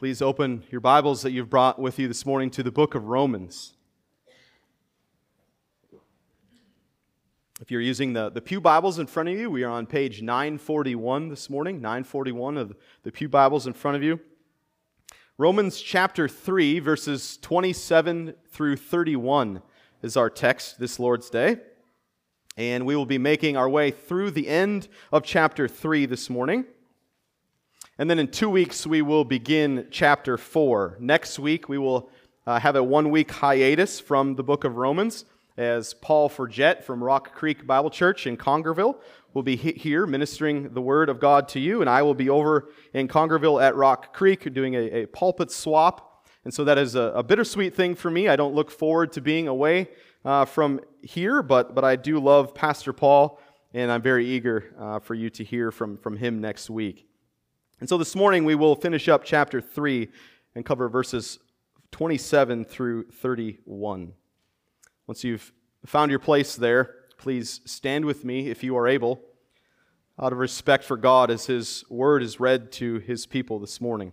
Please open your Bibles that you've brought with you this morning to the book of Romans. If you're using the, the Pew Bibles in front of you, we are on page 941 this morning, 941 of the Pew Bibles in front of you. Romans chapter 3, verses 27 through 31 is our text this Lord's Day. And we will be making our way through the end of chapter 3 this morning. And then in two weeks, we will begin chapter 4. Next week, we will uh, have a one week hiatus from the book of Romans as Paul Forget from Rock Creek Bible Church in Congerville will be here ministering the Word of God to you, and I will be over in Congerville at Rock Creek doing a, a pulpit swap. And so that is a, a, bittersweet thing for me. I don't look forward to being away uh, from here, but, but I do love Pastor Paul, and I'm very eager uh, for you to hear from, from him next week. And so this morning we will finish up chapter 3 and cover verses 27 through 31. Once you've found your place there, please stand with me if you are able, out of respect for God as His word is read to His people this morning.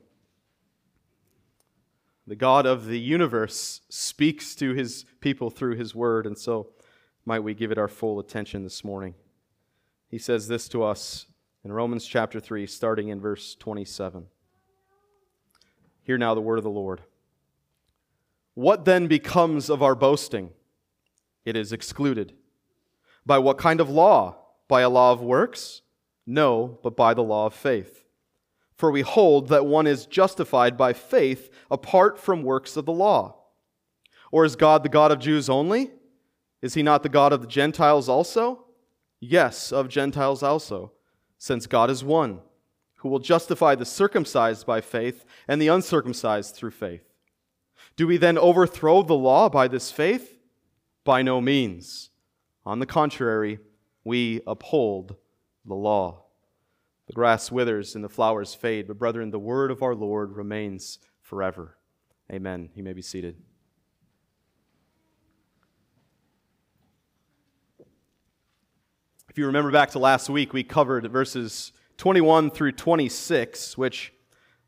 The God of the universe speaks to His people through His word, and so might we give it our full attention this morning. He says this to us in Romans chapter 3, starting in verse 27. Hear now the word of the Lord. What then becomes of our boasting? It is excluded. By what kind of law? By a law of works? No, but by the law of faith. For we hold that one is justified by faith apart from works of the law. Or is God the God of Jews only? Is he not the God of the Gentiles also? Yes, of Gentiles also since God is one, who will justify the circumcised by faith and the uncircumcised through faith. Do we then overthrow the law by this faith? By no means. On the contrary, we uphold the law. The grass withers and the flowers fade, but brethren, the word of our Lord remains forever. Amen. You may be seated. If you remember back to last week, we covered verses 21 through 26, which,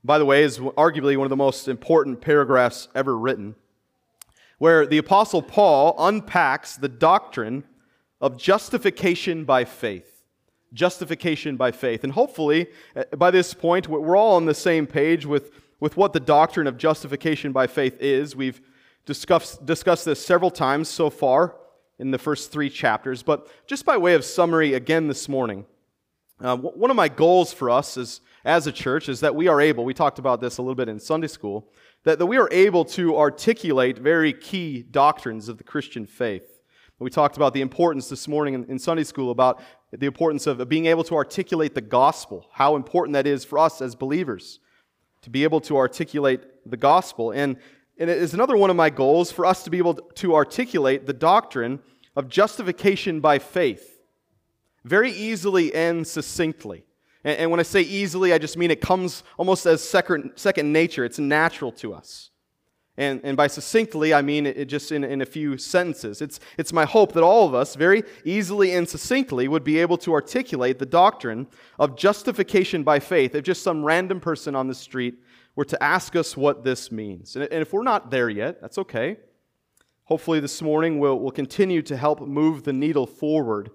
by the way, is arguably one of the most important paragraphs ever written, where the Apostle Paul unpacks the doctrine of justification by faith. Justification by faith. And hopefully, uh, by this point, we're all on the same page with, with what the doctrine of justification by faith is. We've discussed, discussed this several times so far in the first three chapters. But just by way of summary again this morning, uh, one of my goals for us is, as a church is that we are able, we talked about this a little bit in Sunday school, that, that we are able to articulate very key doctrines of the Christian faith. We talked about the importance this morning in, in Sunday school about the importance of being able to articulate the gospel, how important that is for us as believers to be able to articulate the gospel. And and it is another one of my goals for us to be able to articulate the doctrine of justification by faith very easily and succinctly. And, when I say easily, I just mean it comes almost as second, second nature, it's natural to us. And, and by succinctly, I mean it just in, in a few sentences. It's, it's my hope that all of us, very easily and succinctly, would be able to articulate the doctrine of justification by faith if just some random person on the street were to ask us what this means. And if we're not there yet, that's okay. Hopefully, this morning we'll, we'll continue to help move the needle forward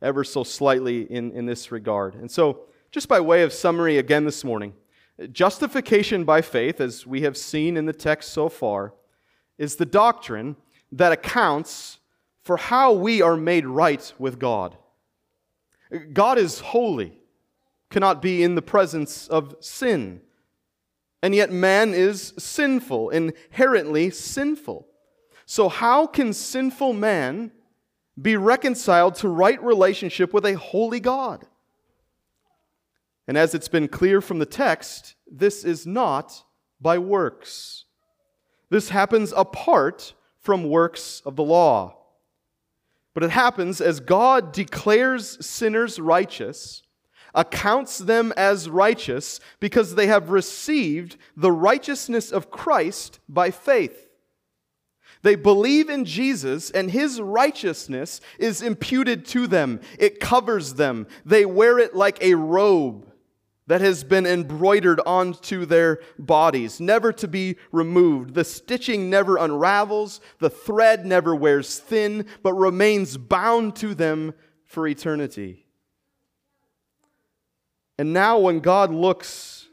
ever so slightly in, in this regard. And so, just by way of summary again this morning, justification by faith, as we have seen in the text so far, is the doctrine that accounts for how we are made right with God. God is holy, cannot be in the presence of sin. And yet, man is sinful, inherently sinful. So, how can sinful man be reconciled to right relationship with a holy God? And as it's been clear from the text, this is not by works. This happens apart from works of the law. But it happens as God declares sinners righteous accounts them as righteous because they have received the righteousness of Christ by faith. They believe in Jesus, and his righteousness is imputed to them. It covers them. They wear it like a robe. that has been embroidered onto their bodies, never to be removed. The stitching never unravels, the thread never wears thin, but remains bound to them for eternity. And now, when God looks,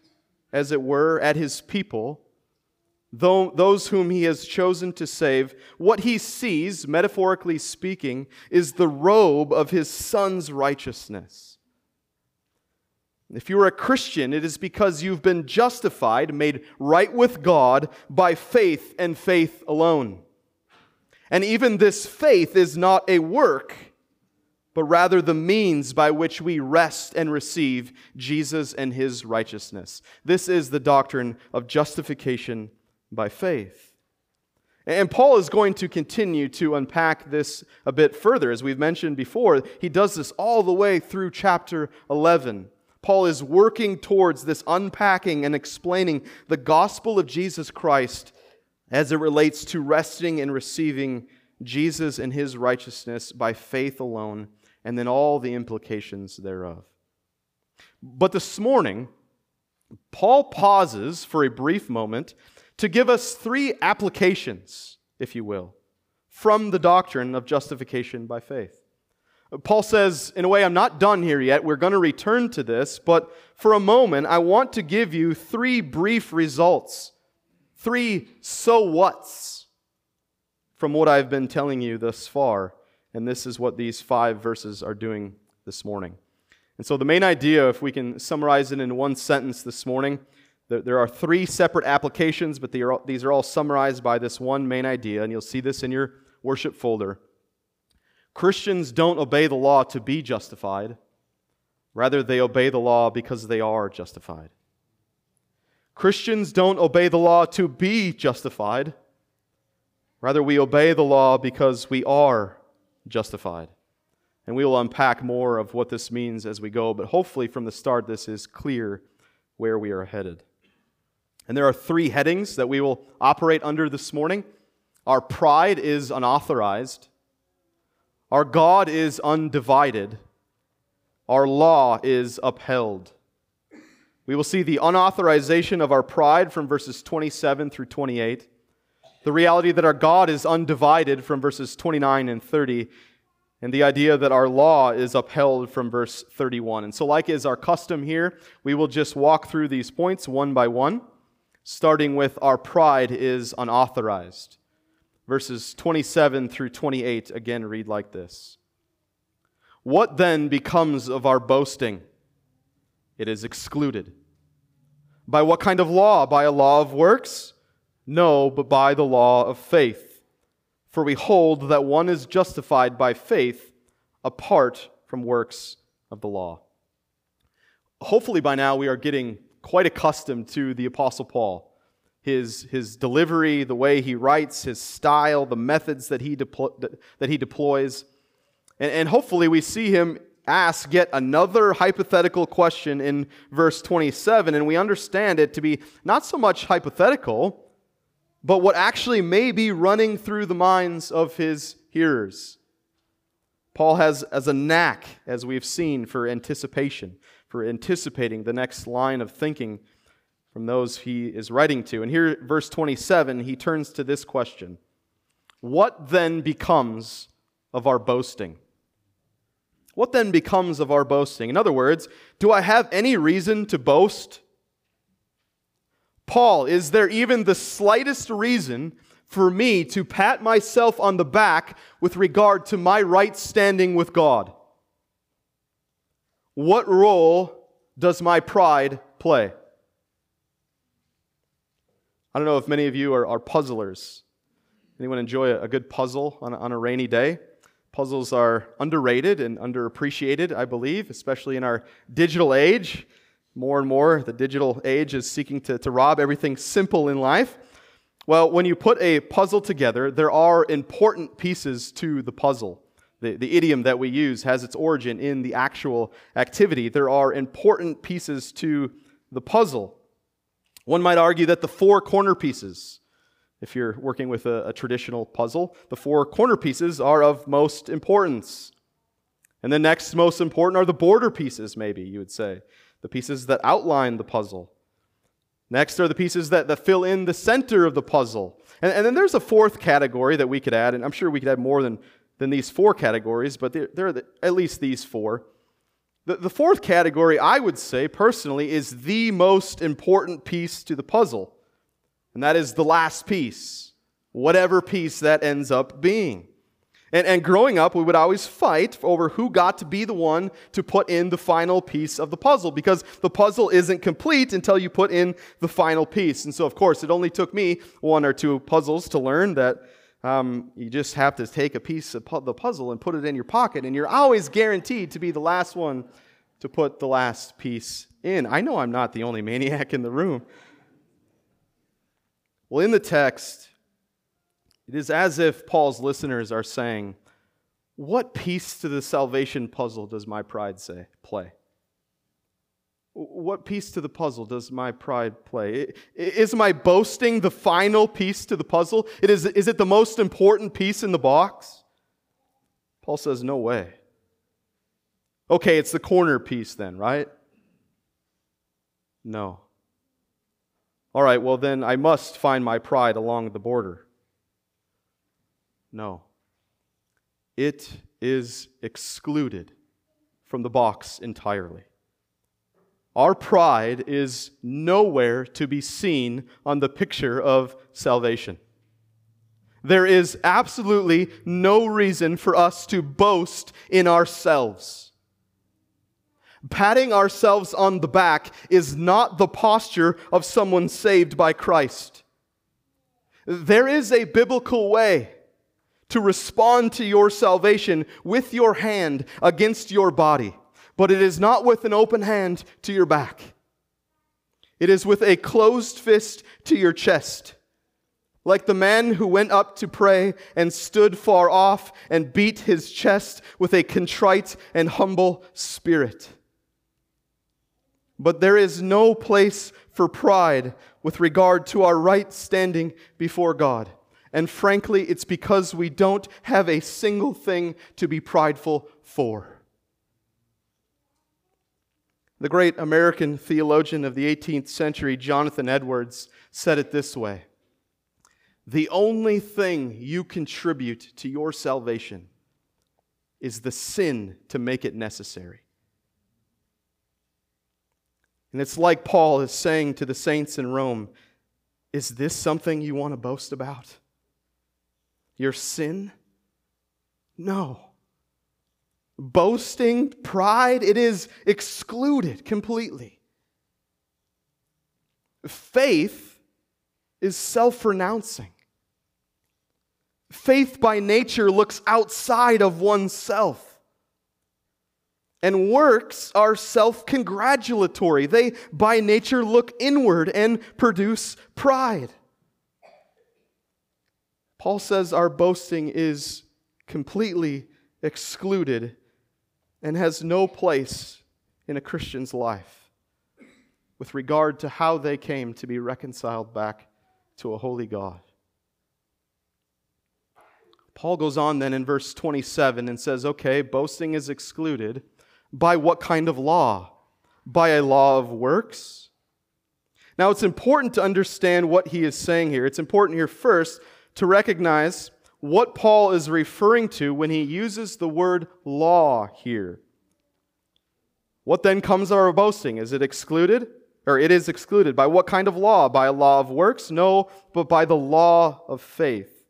as it were, at his people, those whom he has chosen to save, what he sees, metaphorically speaking, is the robe of his son's righteousness. If you are a Christian, it is because you've been justified, made right with God by faith and faith alone. And even this faith is not a work, but rather the means by which we rest and receive Jesus and his righteousness. This is the doctrine of justification by faith. And Paul is going to continue to unpack this a bit further. As we've mentioned before, he does this all the way through chapter 11. Paul is working towards this unpacking and explaining the gospel of Jesus Christ as it relates to resting and receiving Jesus and his righteousness by faith alone, and then all the implications thereof. But this morning, Paul pauses for a brief moment to give us three applications, if you will, from the doctrine of justification by faith. Paul says, in a way, I'm not done here yet. We're going to return to this, but for a moment, I want to give you three brief results, three so what's from what I've been telling you thus far. And this is what these five verses are doing this morning. And so, the main idea, if we can summarize it in one sentence this morning, there are three separate applications, but these are all summarized by this one main idea, and you'll see this in your worship folder. Christians don't obey the law to be justified. Rather, they obey the law because they are justified. Christians don't obey the law to be justified. Rather, we obey the law because we are justified. And we will unpack more of what this means as we go, but hopefully from the start, this is clear where we are headed. And there are three headings that we will operate under this morning. Our pride is unauthorized. Our God is undivided. Our law is upheld. We will see the unauthorization of our pride from verses 27 through 28, the reality that our God is undivided from verses 29 and 30, and the idea that our law is upheld from verse 31. And so, like is our custom here, we will just walk through these points one by one, starting with our pride is unauthorized. Verses 27 through 28 again read like this What then becomes of our boasting? It is excluded. By what kind of law? By a law of works? No, but by the law of faith. For we hold that one is justified by faith apart from works of the law. Hopefully, by now, we are getting quite accustomed to the Apostle Paul his, his delivery, the way he writes, his style, the methods that he, deplo- that he deploys. And, and hopefully, we see him ask yet another hypothetical question in verse 27, and we understand it to be not so much hypothetical, but what actually may be running through the minds of his hearers. Paul has as a knack, as we've seen, for anticipation, for anticipating the next line of thinking from those he is writing to. And here, verse 27, he turns to this question What then becomes of our boasting? What then becomes of our boasting? In other words, do I have any reason to boast? Paul, is there even the slightest reason for me to pat myself on the back with regard to my right standing with God? What role does my pride play? I don't know if many of you are, are puzzlers. Anyone enjoy a, good puzzle on on a rainy day? Puzzles are underrated and underappreciated, I believe, especially in our digital age. More and more, the digital age is seeking to, to rob everything simple in life. Well, when you put a puzzle together, there are important pieces to the puzzle. The, the idiom that we use has its origin in the actual activity. There are important pieces to the puzzle. One might argue that the four corner pieces, if you're working with a, a, traditional puzzle, the four corner pieces are of most importance. And the next most important are the border pieces, maybe you would say. The pieces that outline the puzzle. Next are the pieces that, that fill in the center of the puzzle. And, and then there's a fourth category that we could add, and I'm sure we could add more than, than these four categories, but there, there are the, at least these four. The, the fourth category, I would say personally, is the most important piece to the puzzle, and that is the last piece, whatever piece that ends up being. And, and growing up, we would always fight over who got to be the one to put in the final piece of the puzzle because the puzzle isn't complete until you put in the final piece. And so, of course, it only took me one or two puzzles to learn that um, you just have to take a piece of pu- the puzzle and put it in your pocket, and you're always guaranteed to be the last one to put the last piece in. I know I'm not the only maniac in the room. Well, in the text, it is as if Paul's listeners are saying, What piece to the salvation puzzle does my pride say, play? What piece to the puzzle does my pride play? Is my boasting the final piece to the puzzle? It is, is it the most important piece in the box? Paul says, No way. Okay, it's the corner piece then, right? No. All right, well, then I must find my pride along the border. No. It is excluded from the box entirely. Our pride is nowhere to be seen on the picture of salvation. There is absolutely no reason for us to boast in ourselves. Patting ourselves on the back is not the posture of someone saved by Christ. There is a biblical way to respond to your salvation with your hand against your body, but it is not with an open hand to your back. It is with a closed fist to your chest. Like the man who went up to pray and stood far off and beat his chest with a contrite and humble spirit. But there is no place for pride with regard to our right standing before God. And frankly, it's because we don't have a single thing to be prideful for. The great American theologian of the 18th century, Jonathan Edwards, said it this way The only thing you contribute to your salvation is the sin to make it necessary. And it's like Paul is saying to the saints in Rome Is this something you want to boast about? Your sin? No. Boasting, pride, it is excluded completely. Faith is self renouncing. Faith by nature looks outside of oneself. And works are self congratulatory. They, by nature, look inward and produce pride. Paul says our boasting is completely excluded and has no place in a Christian's life with regard to how they came to be reconciled back to a holy God. Paul goes on then in verse 27 and says, okay, boasting is excluded. By what kind of law? By a law of works? Now, it's important to understand what he is saying here. It's important here first to recognize what Paul is referring to when he uses the word law here. What then comes of our boasting? Is it excluded? Or it is excluded. By what kind of law? By a law of works? No, but by the law of faith.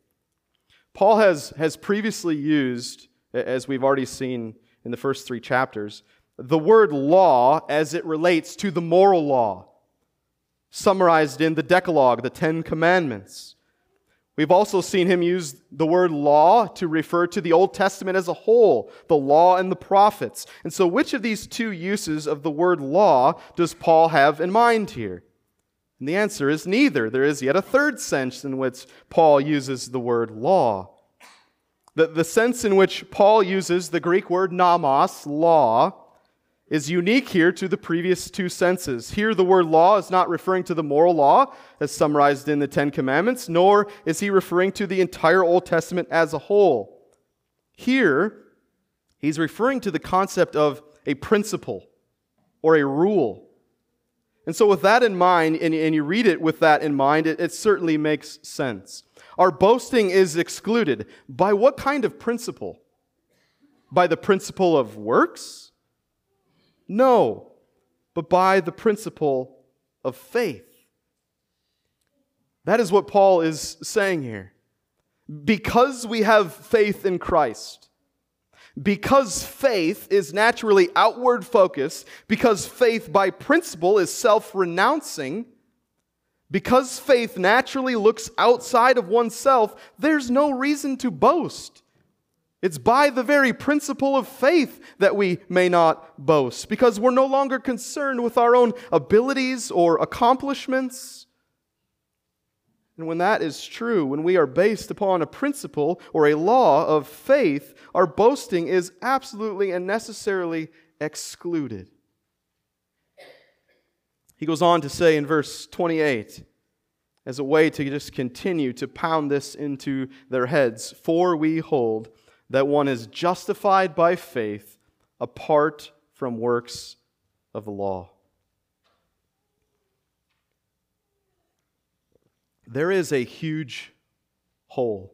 Paul has, has previously used, as we've already seen in the first three chapters, the word law as it relates to the moral law, summarized in the Decalogue, the Ten Commandments. We've also seen him use the word law to refer to the Old Testament as a whole, the law and the prophets. And so, which of these two uses of the word law does Paul have in mind here? And the answer is neither. There is yet a third sense in which Paul uses the word law. The, the sense in which Paul uses the Greek word nomos, law, is unique here to the previous two senses. Here, the word law is not referring to the moral law as summarized in the Ten Commandments, nor is he referring to the entire Old Testament as a whole. Here, he's referring to the concept of a principle or a rule. And so, with that in mind, and, and you read it with that in mind, it, it certainly makes sense. Our boasting is excluded. By what kind of principle? By the principle of works? No, but by the principle of faith. That is what Paul is saying here. Because we have faith in Christ, because faith is naturally outward focused, because faith by principle is self renouncing, because faith naturally looks outside of oneself, there's no reason to boast. It's by the very principle of faith that we may not boast, because we're no longer concerned with our own abilities or accomplishments. And when that is true, when we are based upon a principle or a law of faith, our boasting is absolutely and necessarily excluded. He goes on to say in verse 28, as a way to just continue to pound this into their heads, for we hold that one is justified by faith apart from works of the law. There is a huge hole,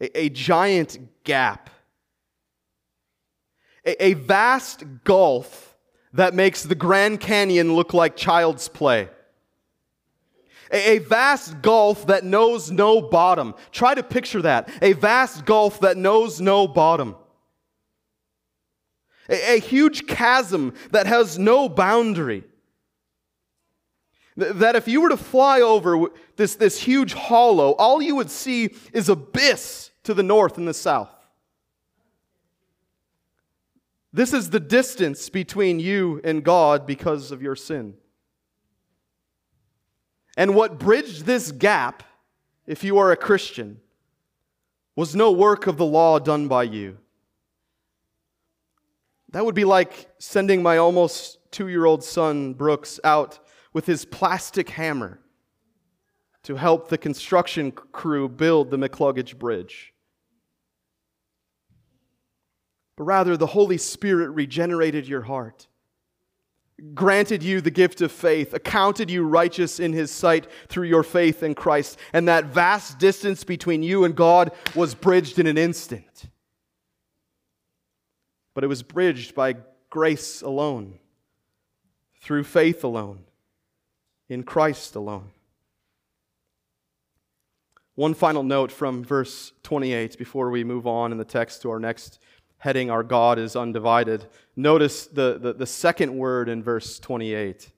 a, a giant gap, a, a vast gulf that makes the Grand Canyon look like child's play a, vast gulf that knows no bottom. Try to picture that. A vast gulf that knows no bottom. A, a huge chasm that has no boundary. That if you were to fly over this, this huge hollow, all you would see is abyss to the north and the south. This is the distance between you and God because of your sin. And what bridged this gap, if you are a Christian, was no work of the law done by you. That would be like sending my almost two year old son, Brooks, out with his plastic hammer to help the construction crew build the McCluggage Bridge. But rather, the Holy Spirit regenerated your heart granted you the gift of faith, accounted you righteous in his sight through your faith in Christ, and that vast distance between you and God was bridged in an instant. But it was bridged by grace alone, through faith alone, in Christ alone. One final note from verse 28 before we move on in the text to our next heading, Our God is Undivided. Notice the, the, the second word in verse 28.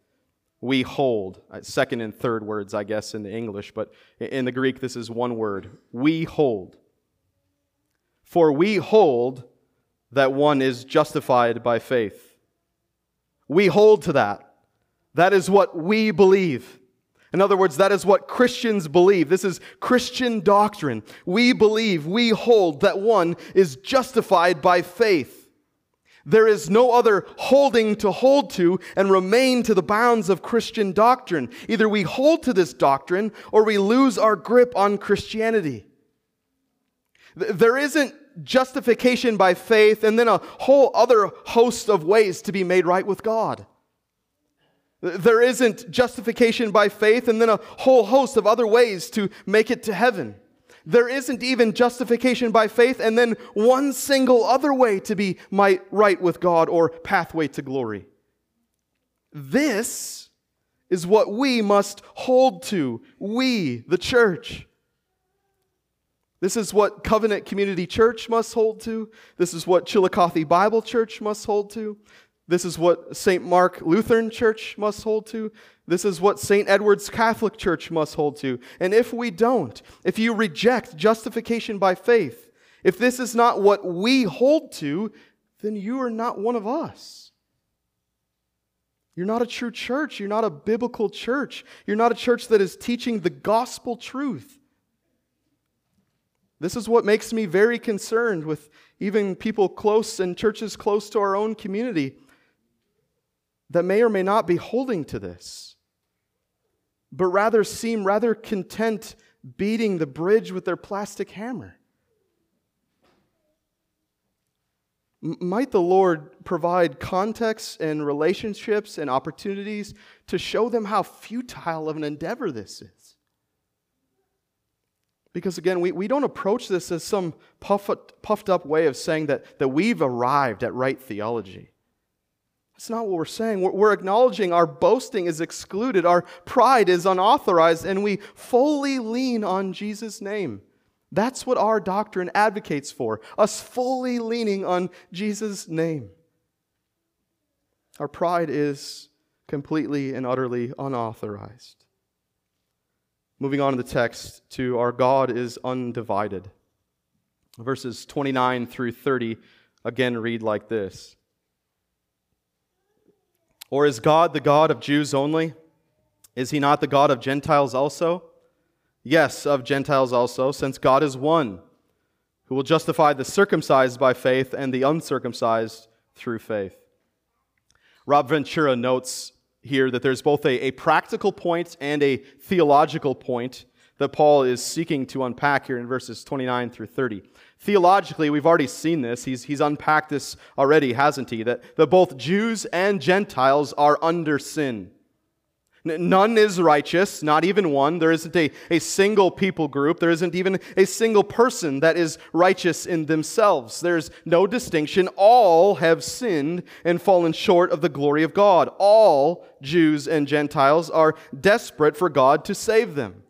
We hold. Uh, second and third words, I guess, in the English, but in the Greek, this is one word. We hold. For we hold that one is justified by faith. We hold to that. That is what we believe. In other words, that is what Christians believe. This is Christian doctrine. We believe, we hold that one is justified by faith. There is no other holding to hold to and remain to the bounds of Christian doctrine. Either we hold to this doctrine or we lose our grip on Christianity. There isn't justification by faith and then a whole other host of ways to be made right with God. There isn't justification by faith and then a whole host of other ways to make it to heaven. There isn't even justification by faith and then one single other way to be right with God or pathway to glory. This is what we must hold to, we, the church. This is what Covenant Community Church must hold to. This is what Chillicothe Bible Church must hold to. This is what St. Mark Lutheran Church must hold to. This is what St. Edward's Catholic Church must hold to. And if we don't, if you reject justification by faith, if this is not what we hold to, then you are not one of us. You're not a true church. You're not a biblical church. You're not a church that is teaching the gospel truth. This is what makes me very concerned with even people close and churches close to our own community that may or may not be holding to this, but rather seem rather content beating the bridge with their plastic hammer. might the Lord provide context and relationships and opportunities to show them how futile of an endeavor this is. Because again, we, we don't approach this as some puffed, puffed up way of saying that, that we've arrived at right theology. That's not what we're saying. We're, acknowledging our boasting is excluded, our pride is unauthorized, and we fully lean on Jesus' name. That's what our doctrine advocates for, us fully leaning on Jesus' name. Our pride is completely and utterly unauthorized. Moving on in the text to our God is undivided. Verses 29 through 30 again read like this Or is God the God of Jews only? Is he not the God of Gentiles also? Yes, of Gentiles also, since God is one, who will justify the circumcised by faith and the uncircumcised through faith. Rob Ventura notes here that there's both a, a practical point and a theological point that Paul is seeking to unpack here in verses 29 through 30. Theologically, we've already seen this. He's, he's unpacked this already, hasn't he? That, that both Jews and Gentiles are under sin. None is righteous, not even one. There isn't a, a single people group. There isn't even a single person that is righteous in themselves. There's no distinction. All have sinned and fallen short of the glory of God. All Jews and Gentiles are desperate for God to save them.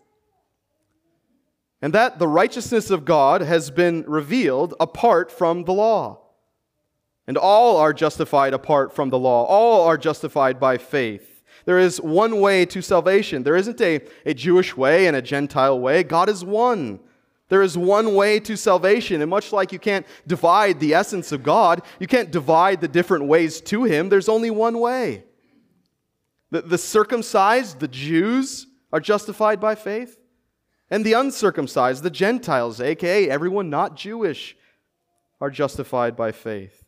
And that the righteousness of God has been revealed apart from the law. And all are justified apart from the law. All are justified by faith. There is one way to salvation. There isn't a, a Jewish way and a Gentile way. God is one. There is one way to salvation. And much like you can't divide the essence of God, you can't divide the different ways to Him. There's only one way. The, the circumcised, the Jews, are justified by faith. And the uncircumcised, the Gentiles, aka everyone not Jewish, are justified by faith.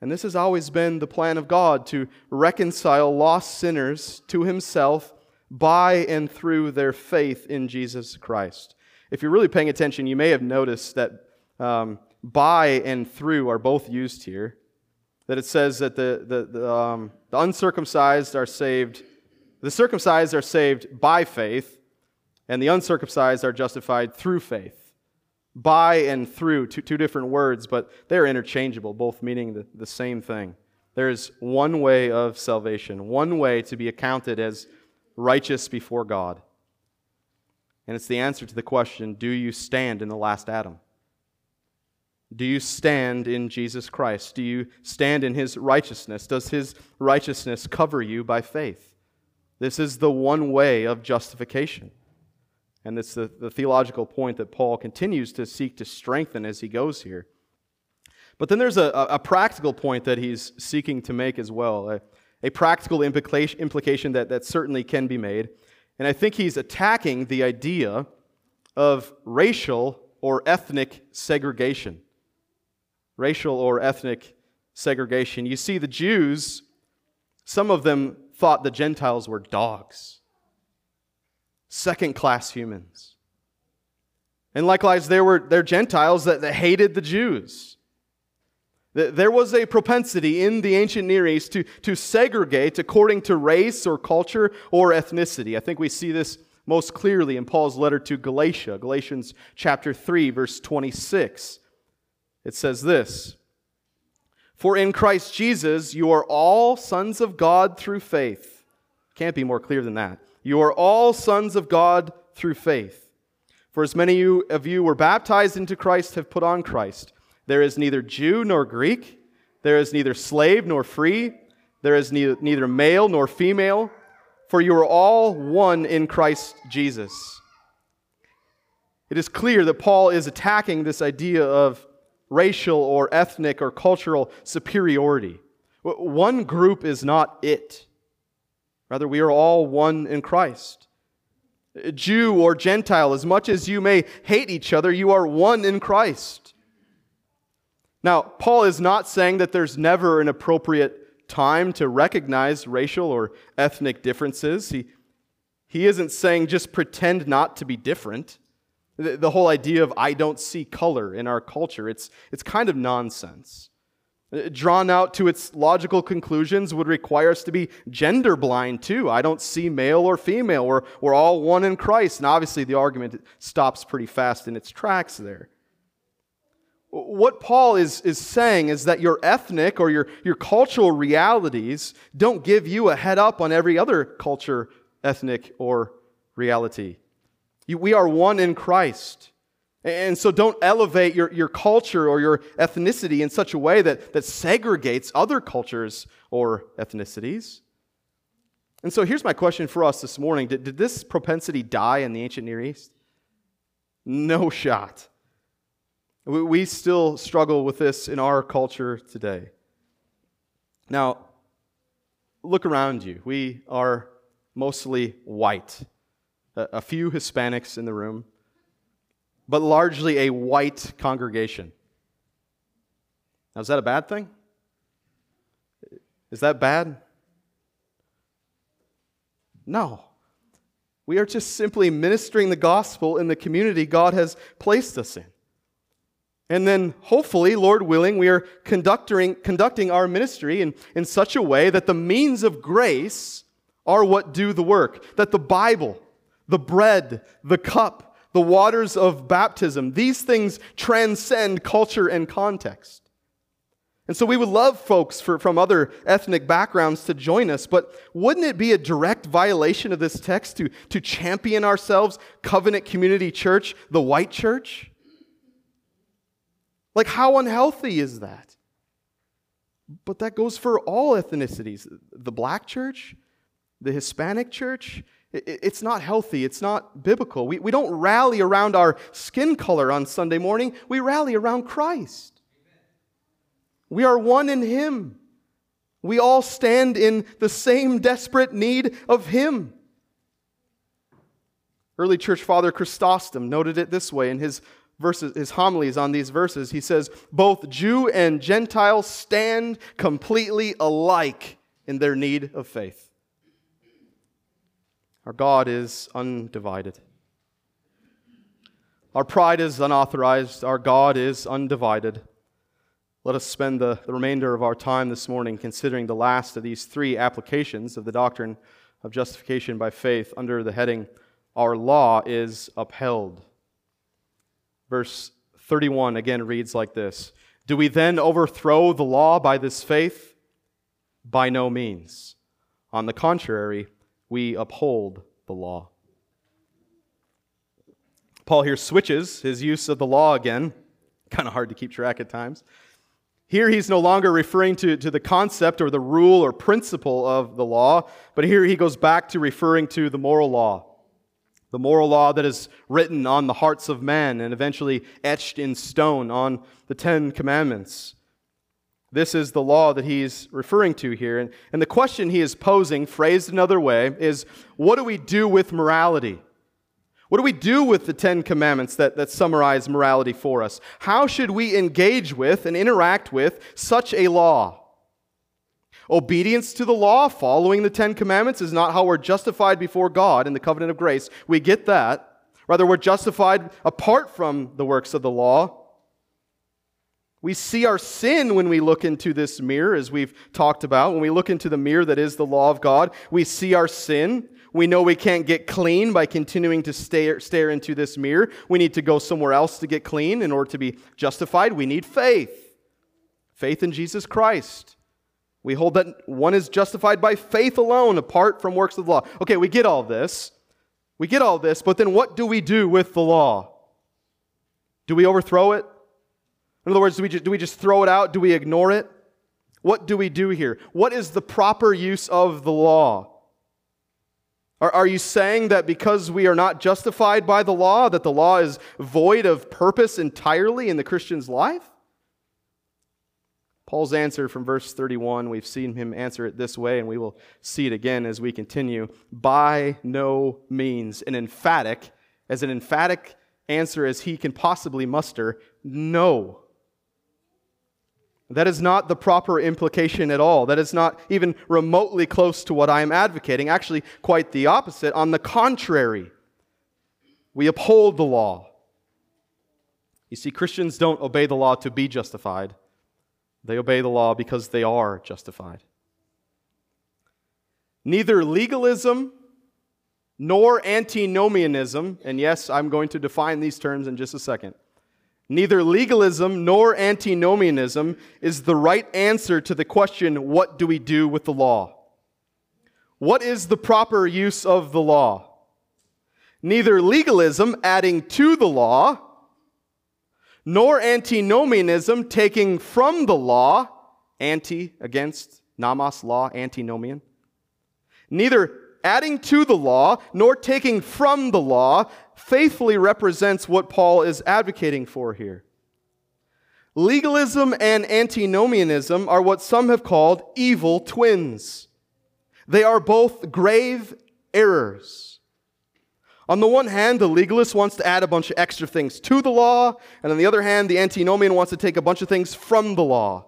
And this has always been the plan of God to reconcile lost sinners to himself by and through their faith in Jesus Christ. If you're really paying attention, you may have noticed that um, by and through are both used here. That it says that the, the, the, um, the uncircumcised are saved, the circumcised are saved by faith, and the uncircumcised are justified through faith by and through, two, two different words, but they're interchangeable, both meaning the, the same thing. There's one way of salvation, one way to be accounted as righteous before God. And it's the answer to the question do you stand in the last Adam? Do you stand in Jesus Christ? Do you stand in his righteousness? Does his righteousness cover you by faith? This is the one way of justification. And it's the, the theological point that Paul continues to seek to strengthen as he goes here. But then there's a, a practical point that he's seeking to make as well, a, a practical implication, implication that, that certainly can be made. And I think he's attacking the idea of racial or ethnic segregation. Racial or ethnic segregation. You see, the Jews, some of them thought the Gentiles were dogs second class humans. And likewise, there were there Gentiles that, that hated the Jews. There was a propensity in the ancient Near East to, to segregate according to race or culture or ethnicity. I think we see this most clearly in Paul's letter to Galatia, Galatians chapter 3, verse 26. It says this For in Christ Jesus you are all sons of God through faith. Can't be more clear than that. You are all sons of God through faith. For as many of you were baptized into Christ have put on Christ. There is neither Jew nor Greek, there is neither slave nor free, there is neither male nor female, for you are all one in Christ Jesus. It is clear that Paul is attacking this idea of racial or ethnic or cultural superiority. One group is not it. Rather, we are all one in Christ. Jew or Gentile, as much as you may hate each other, you are one in Christ. Now, Paul is not saying that there's never an appropriate time to recognize racial or ethnic differences. He, he isn't saying just pretend not to be different. The, the whole idea of I don't see color in our culture, it's, it's kind of nonsense. Uh, drawn out to its logical conclusions would require us to be gender blind too. I don't see male or female. We're, we're all one in Christ. And obviously, the argument stops pretty fast in its tracks there. What Paul is, is saying is that your ethnic or your, your cultural realities don't give you a head up on every other culture, ethnic, or reality. You, we are one in Christ. And so don't elevate your, your culture or your ethnicity in such a way that, that segregates other cultures or ethnicities. And so here's my question for us this morning Did, did this propensity die in the ancient Near East? No shot. We, we still struggle with this in our culture today. Now, look around you. We are mostly white, a, a few Hispanics in the room but largely a white congregation. Now, is that a bad thing? Is that bad? No. We are just simply ministering the gospel in the community God has placed us in. And then, hopefully, Lord willing, we are conducting, conducting our ministry in, in such a way that the means of grace are what do the work. That the Bible, the bread, the cup, the waters of baptism. These things transcend culture and context. And so we would love folks for, from other ethnic backgrounds to join us, but wouldn't it be a direct violation of this text to, to champion ourselves, Covenant Community Church, the white church? Like, how unhealthy is that? But that goes for all ethnicities the black church, the Hispanic church, it's not healthy. It's not biblical. We, we don't rally around our skin color on Sunday morning. We rally around Christ. We are one in Him. We all stand in the same desperate need of Him. Early church father Chrysostom noted it this way in his verses, his homilies on these verses. He says, Both Jew and Gentile stand completely alike in their need of faith. Our God is undivided. Our pride is unauthorized. Our God is undivided. Let us spend the, the remainder of our time this morning considering the last of these three applications of the doctrine of justification by faith under the heading, Our Law is Upheld. Verse 31 again reads like this Do we then overthrow the law by this faith? By no means. On the contrary, we uphold the law. Paul here switches his use of the law again. Kind of hard to keep track at times. Here he's no longer referring to, to the concept or the rule or principle of the law, but here he goes back to referring to the moral law. The moral law that is written on the hearts of men and eventually etched in stone on the Ten Commandments. This is the law that he's referring to here. And, and the question he is posing, phrased another way, is what do we do with morality? What do we do with the Ten Commandments that, that summarize morality for us? How should we engage with and interact with such a law? Obedience to the law, following the Ten Commandments, is not how we're justified before God in the covenant of grace. We get that. Rather, we're justified apart from the works of the law. We see our sin when we look into this mirror, as we've talked about. When we look into the mirror that is the law of God, we see our sin. We know we can't get clean by continuing to stare, stare into this mirror. We need to go somewhere else to get clean in order to be justified. We need faith faith in Jesus Christ. We hold that one is justified by faith alone, apart from works of the law. Okay, we get all this. We get all this, but then what do we do with the law? Do we overthrow it? In other words, do we, just, do we just throw it out? Do we ignore it? What do we do here? What is the proper use of the law? Are, are you saying that because we are not justified by the law, that the law is void of purpose entirely in the Christian's life? Paul's answer from verse 31, we've seen him answer it this way, and we will see it again as we continue. By no means. An emphatic, as an emphatic answer as he can possibly muster, no. That is not the proper implication at all. That is not even remotely close to what I am advocating. Actually, quite the opposite. On the contrary, we uphold the law. You see, Christians don't obey the law to be justified, They obey the law because they are justified. Neither legalism nor antinomianism, and yes, I'm going to define these terms in just a second. Neither legalism nor antinomianism is the right answer to the question what do we do with the law? What is the proper use of the law? Neither legalism, adding to the law, nor antinomianism, taking from the law, anti, against, nomos, law, antinomian. Neither adding to the law nor taking from the law faithfully represents what Paul is advocating for here. Legalism and antinomianism are what some have called evil twins. They are both grave errors. On the one hand, the legalist wants to add a bunch of extra things to the law, and on the other hand, the antinomian wants to take a bunch of things from the law.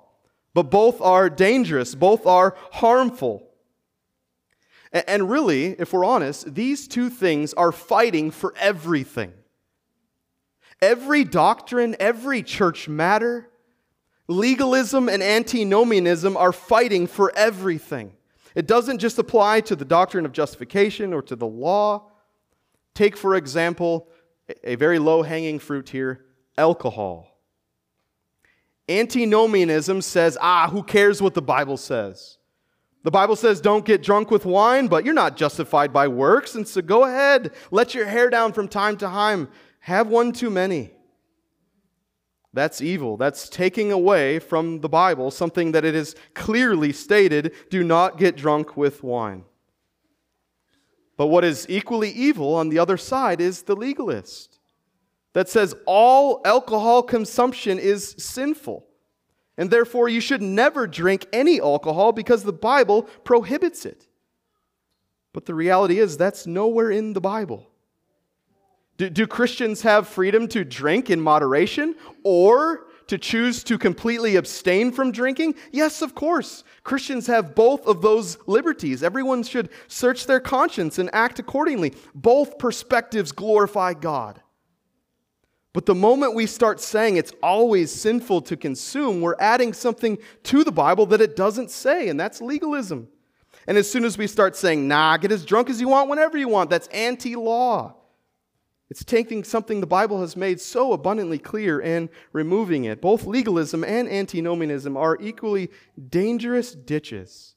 But both are dangerous, both are harmful. And really, if we're honest, these two things are fighting for everything. Every doctrine, every church matter, legalism and antinomianism are fighting for everything. It doesn't just apply to the doctrine of justification or to the law. Take, for example, a very low hanging fruit here alcohol. Antinomianism says, ah, who cares what the Bible says? The Bible says don't get drunk with wine, but you're not justified by works, and so go ahead, let your hair down from time to time. Have one too many. That's evil. That's taking away from the Bible something that it is clearly stated do not get drunk with wine. But what is equally evil on the other side is the legalist that says all alcohol consumption is sinful. And therefore, you should never drink any alcohol because the Bible prohibits it. But the reality is, that's nowhere in the Bible. Do, do, Christians have freedom to drink in moderation or to choose to completely abstain from drinking? Yes, of course. Christians have both of those liberties. Everyone should search their conscience and act accordingly. Both perspectives glorify God. But the moment we start saying it's always sinful to consume, we're adding something to the Bible that it doesn't say, and that's legalism. And as soon as we start saying, nah, get as drunk as you want whenever you want, that's anti law. It's taking something the Bible has made so abundantly clear and removing it. Both legalism and antinomianism are equally dangerous ditches.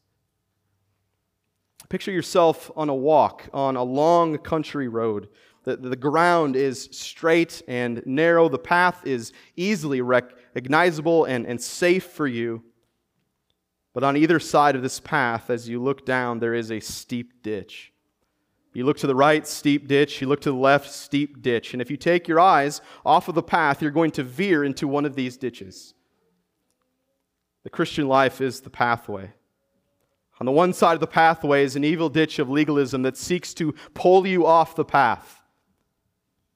Picture yourself on a walk on a long country road the, the ground is straight and narrow. The path is easily recognizable and, and safe for you. But on either side of this path, as you look down, there is a steep ditch. You look to the right, steep ditch. You look to the left, steep ditch. And if you take your eyes off of the path, you're going to veer into one of these ditches. The Christian life is the pathway. On the one side of the pathway is an evil ditch of legalism that seeks to pull you off the path.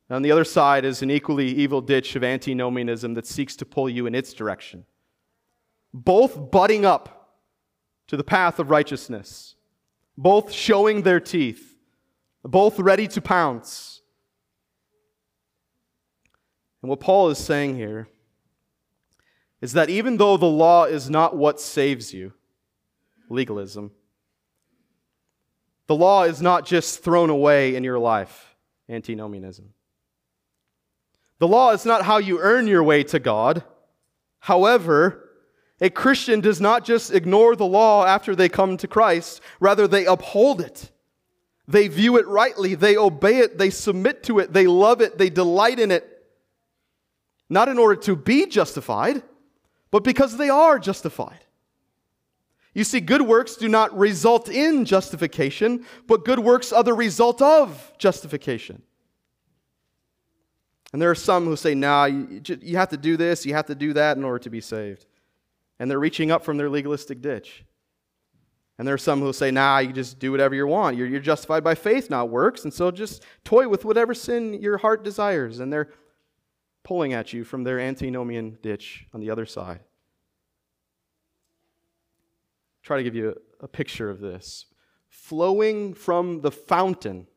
On the other side is an equally evil ditch of antinomianism that seeks to pull you in its direction. Both butting up to the path of righteousness, both showing their teeth, both ready to pounce. And what Paul is saying here is that even though the law is not what saves you, legalism, the law is not just thrown away in your life, antinomianism. The law is not how you earn your way to God. However, a Christian does not just ignore the law after they come to Christ, rather, they uphold it. They view it rightly, they obey it, they submit to it, they love it, they delight in it. Not in order to be justified, but because they are justified. You see, good works do not result in justification, but good works are the result of justification. And there are some who say, nah, you, you have to do this, you have to do that in order to be saved. And they're reaching up from their legalistic ditch. And there are some who say, nah, you just do whatever you want. You're, you're justified by faith, not works. And so just toy with whatever sin your heart desires. And they're pulling at you from their antinomian ditch on the other side. Try to give you a, a picture of this. Flowing from the fountain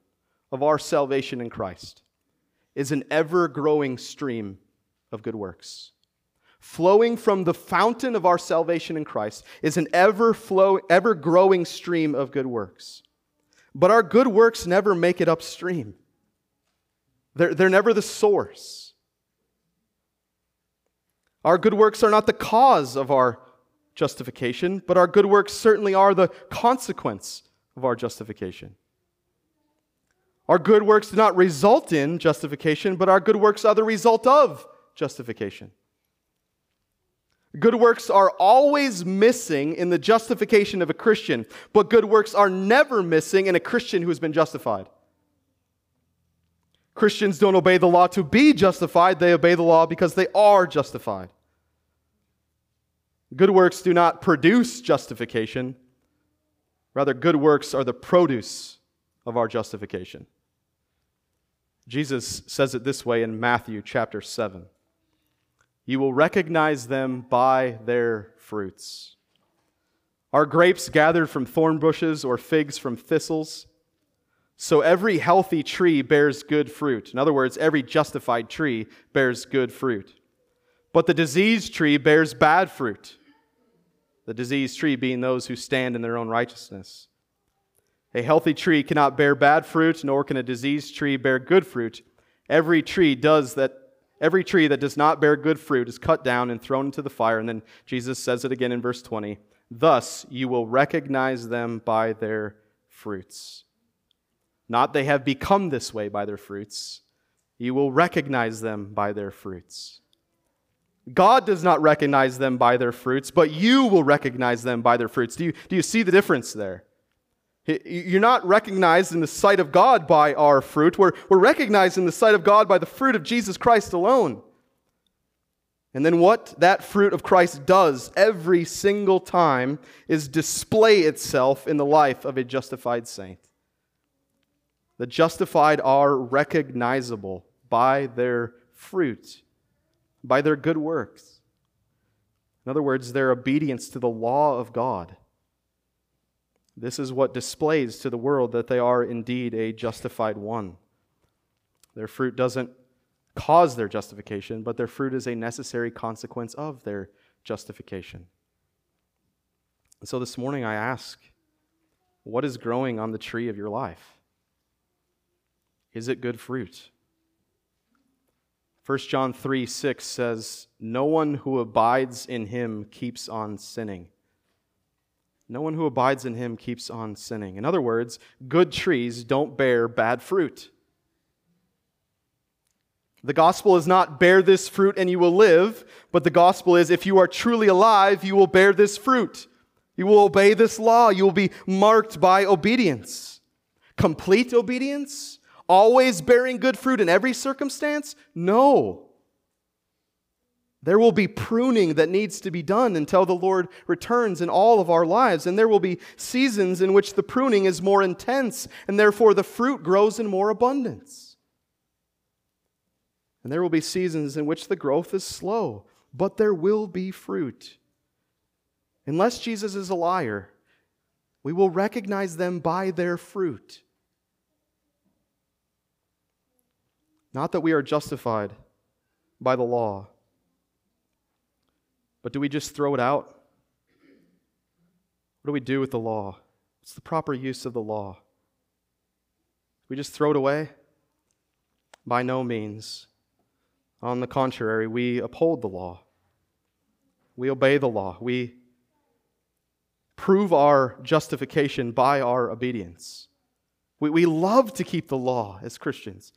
of our salvation in Christ is an ever growing stream of good works. flowing from the fountain of our salvation in Christ, is an ever flow, ever growing stream of good works. But our good works never make it upstream. They're, they're never the source. Our good works are not the cause of our justification, but our good works certainly are the consequence of our justification. Our good works do not result in justification, but our good works are the result of justification. Good works are always missing in the justification of a Christian, but good works are never missing in a Christian who has been justified. Christians don't obey the law to be justified, they obey the law because they are justified. Good works do not produce justification, rather, good works are the produce of our justification. Jesus says it this way in Matthew chapter 7 You will recognize them by their fruits. Are grapes gathered from thorn bushes or figs from thistles? So every healthy tree bears good fruit. In other words, every justified tree bears good fruit. But the diseased tree bears bad fruit. The diseased tree being those who stand in their own righteousness. A healthy tree cannot bear bad fruit, nor can a diseased tree bear good fruit. Every tree does that every tree that does not bear good fruit is cut down and thrown into the fire. And then Jesus says it again in verse 20. Thus you will recognize them by their fruits. Not they have become this way by their fruits. You will recognize them by their fruits. God does not recognize them by their fruits, but you will recognize them by their fruits. Do you, do you see the difference there? You're not recognized in the sight of God by our fruit. We're, we're recognized in the sight of God by the fruit of Jesus Christ alone. And then what that fruit of Christ does every single time is display itself in the life of a justified saint. The justified are recognizable by their fruit, by their good works. In other words, their obedience to the law of God. This is what displays to the world that they are indeed a justified one. Their fruit doesn't cause their justification, but their fruit is a necessary consequence of their justification. And so this morning I ask, what is growing on the tree of your life? Is it good fruit? 1 John 3 6 says, No one who abides in him keeps on sinning. No one who abides in him keeps on sinning. In other words, good trees don't bear bad fruit. The gospel is not bear this fruit and you will live, but the gospel is if you are truly alive, you will bear this fruit. You will obey this law. You will be marked by obedience. Complete obedience? Always bearing good fruit in every circumstance? No. There will be pruning that needs to be done until the Lord returns in all of our lives. And there will be seasons in which the pruning is more intense, and therefore the fruit grows in more abundance. And there will be seasons in which the growth is slow, but there will be fruit. Unless Jesus is a liar, we will recognize them by their fruit. Not that we are justified by the law but do we just throw it out? What do we do with the law? What's the proper use of the law? We just throw it away? By no means. On the contrary, we uphold the law. We obey the law. We prove our justification by our obedience. We, we love to keep the law as Christians.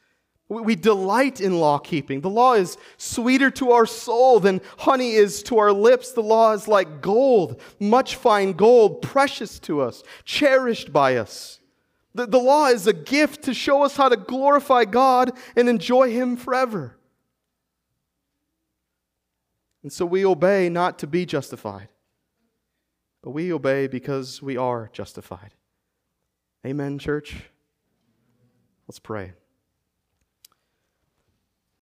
We delight in law keeping. The law is sweeter to our soul than honey is to our lips. The law is like gold, much fine gold, precious to us, cherished by us. The, the law is a gift to show us how to glorify God and enjoy Him forever. And so we obey not to be justified, but we obey because we are justified. Amen, church? Let's pray.